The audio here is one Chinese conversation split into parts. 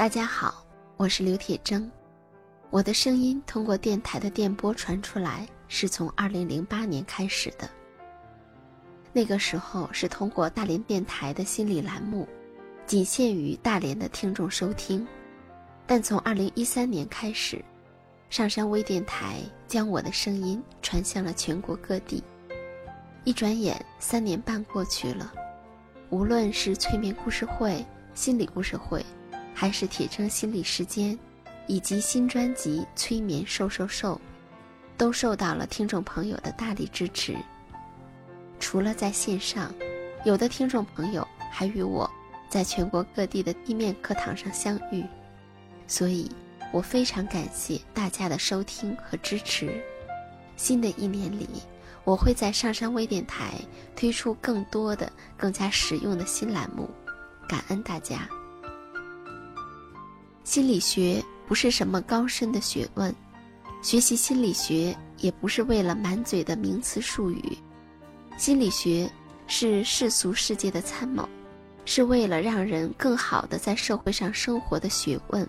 大家好，我是刘铁铮。我的声音通过电台的电波传出来，是从二零零八年开始的。那个时候是通过大连电台的心理栏目，仅限于大连的听众收听。但从二零一三年开始，上山微电台将我的声音传向了全国各地。一转眼，三年半过去了。无论是催眠故事会、心理故事会，还是铁铮心理时间，以及新专辑《催眠瘦瘦瘦》，都受到了听众朋友的大力支持。除了在线上，有的听众朋友还与我在全国各地的地面课堂上相遇，所以我非常感谢大家的收听和支持。新的一年里。我会在上山微电台推出更多的、更加实用的新栏目，感恩大家。心理学不是什么高深的学问，学习心理学也不是为了满嘴的名词术语，心理学是世俗世界的参谋，是为了让人更好的在社会上生活的学问，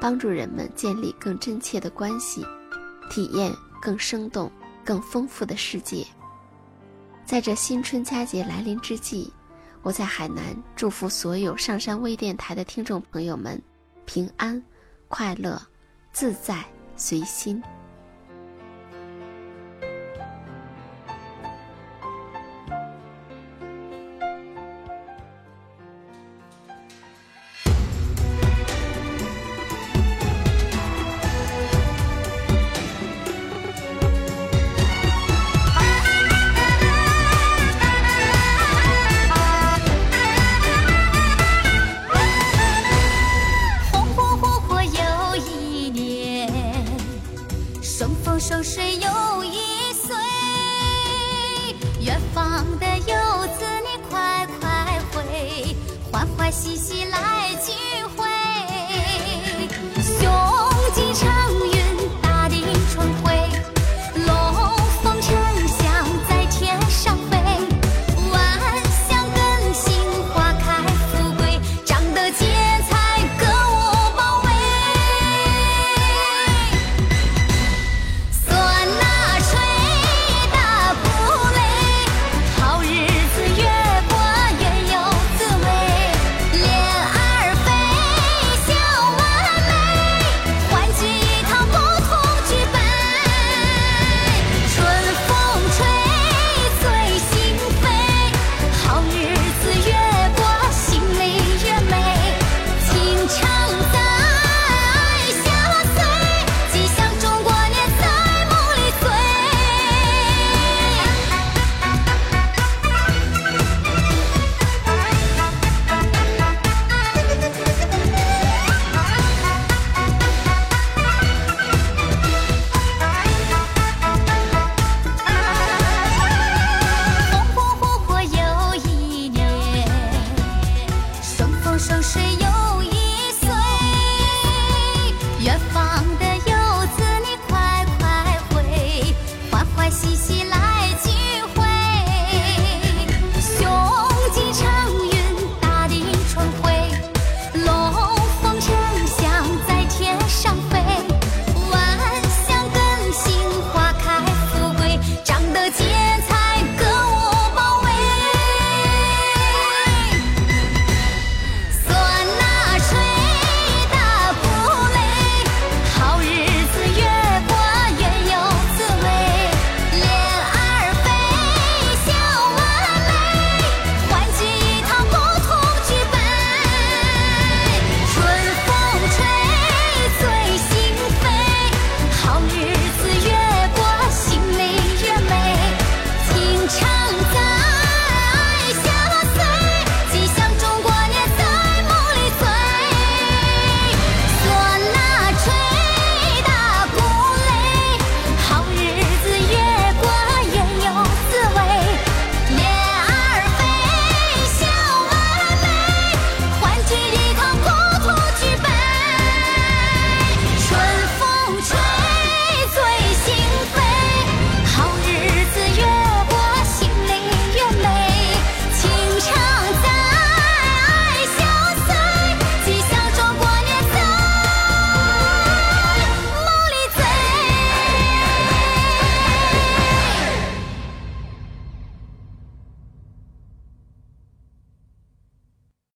帮助人们建立更真切的关系，体验更生动。更丰富的世界。在这新春佳节来临之际，我在海南祝福所有上山微电台的听众朋友们平安、快乐、自在、随心。嘻嘻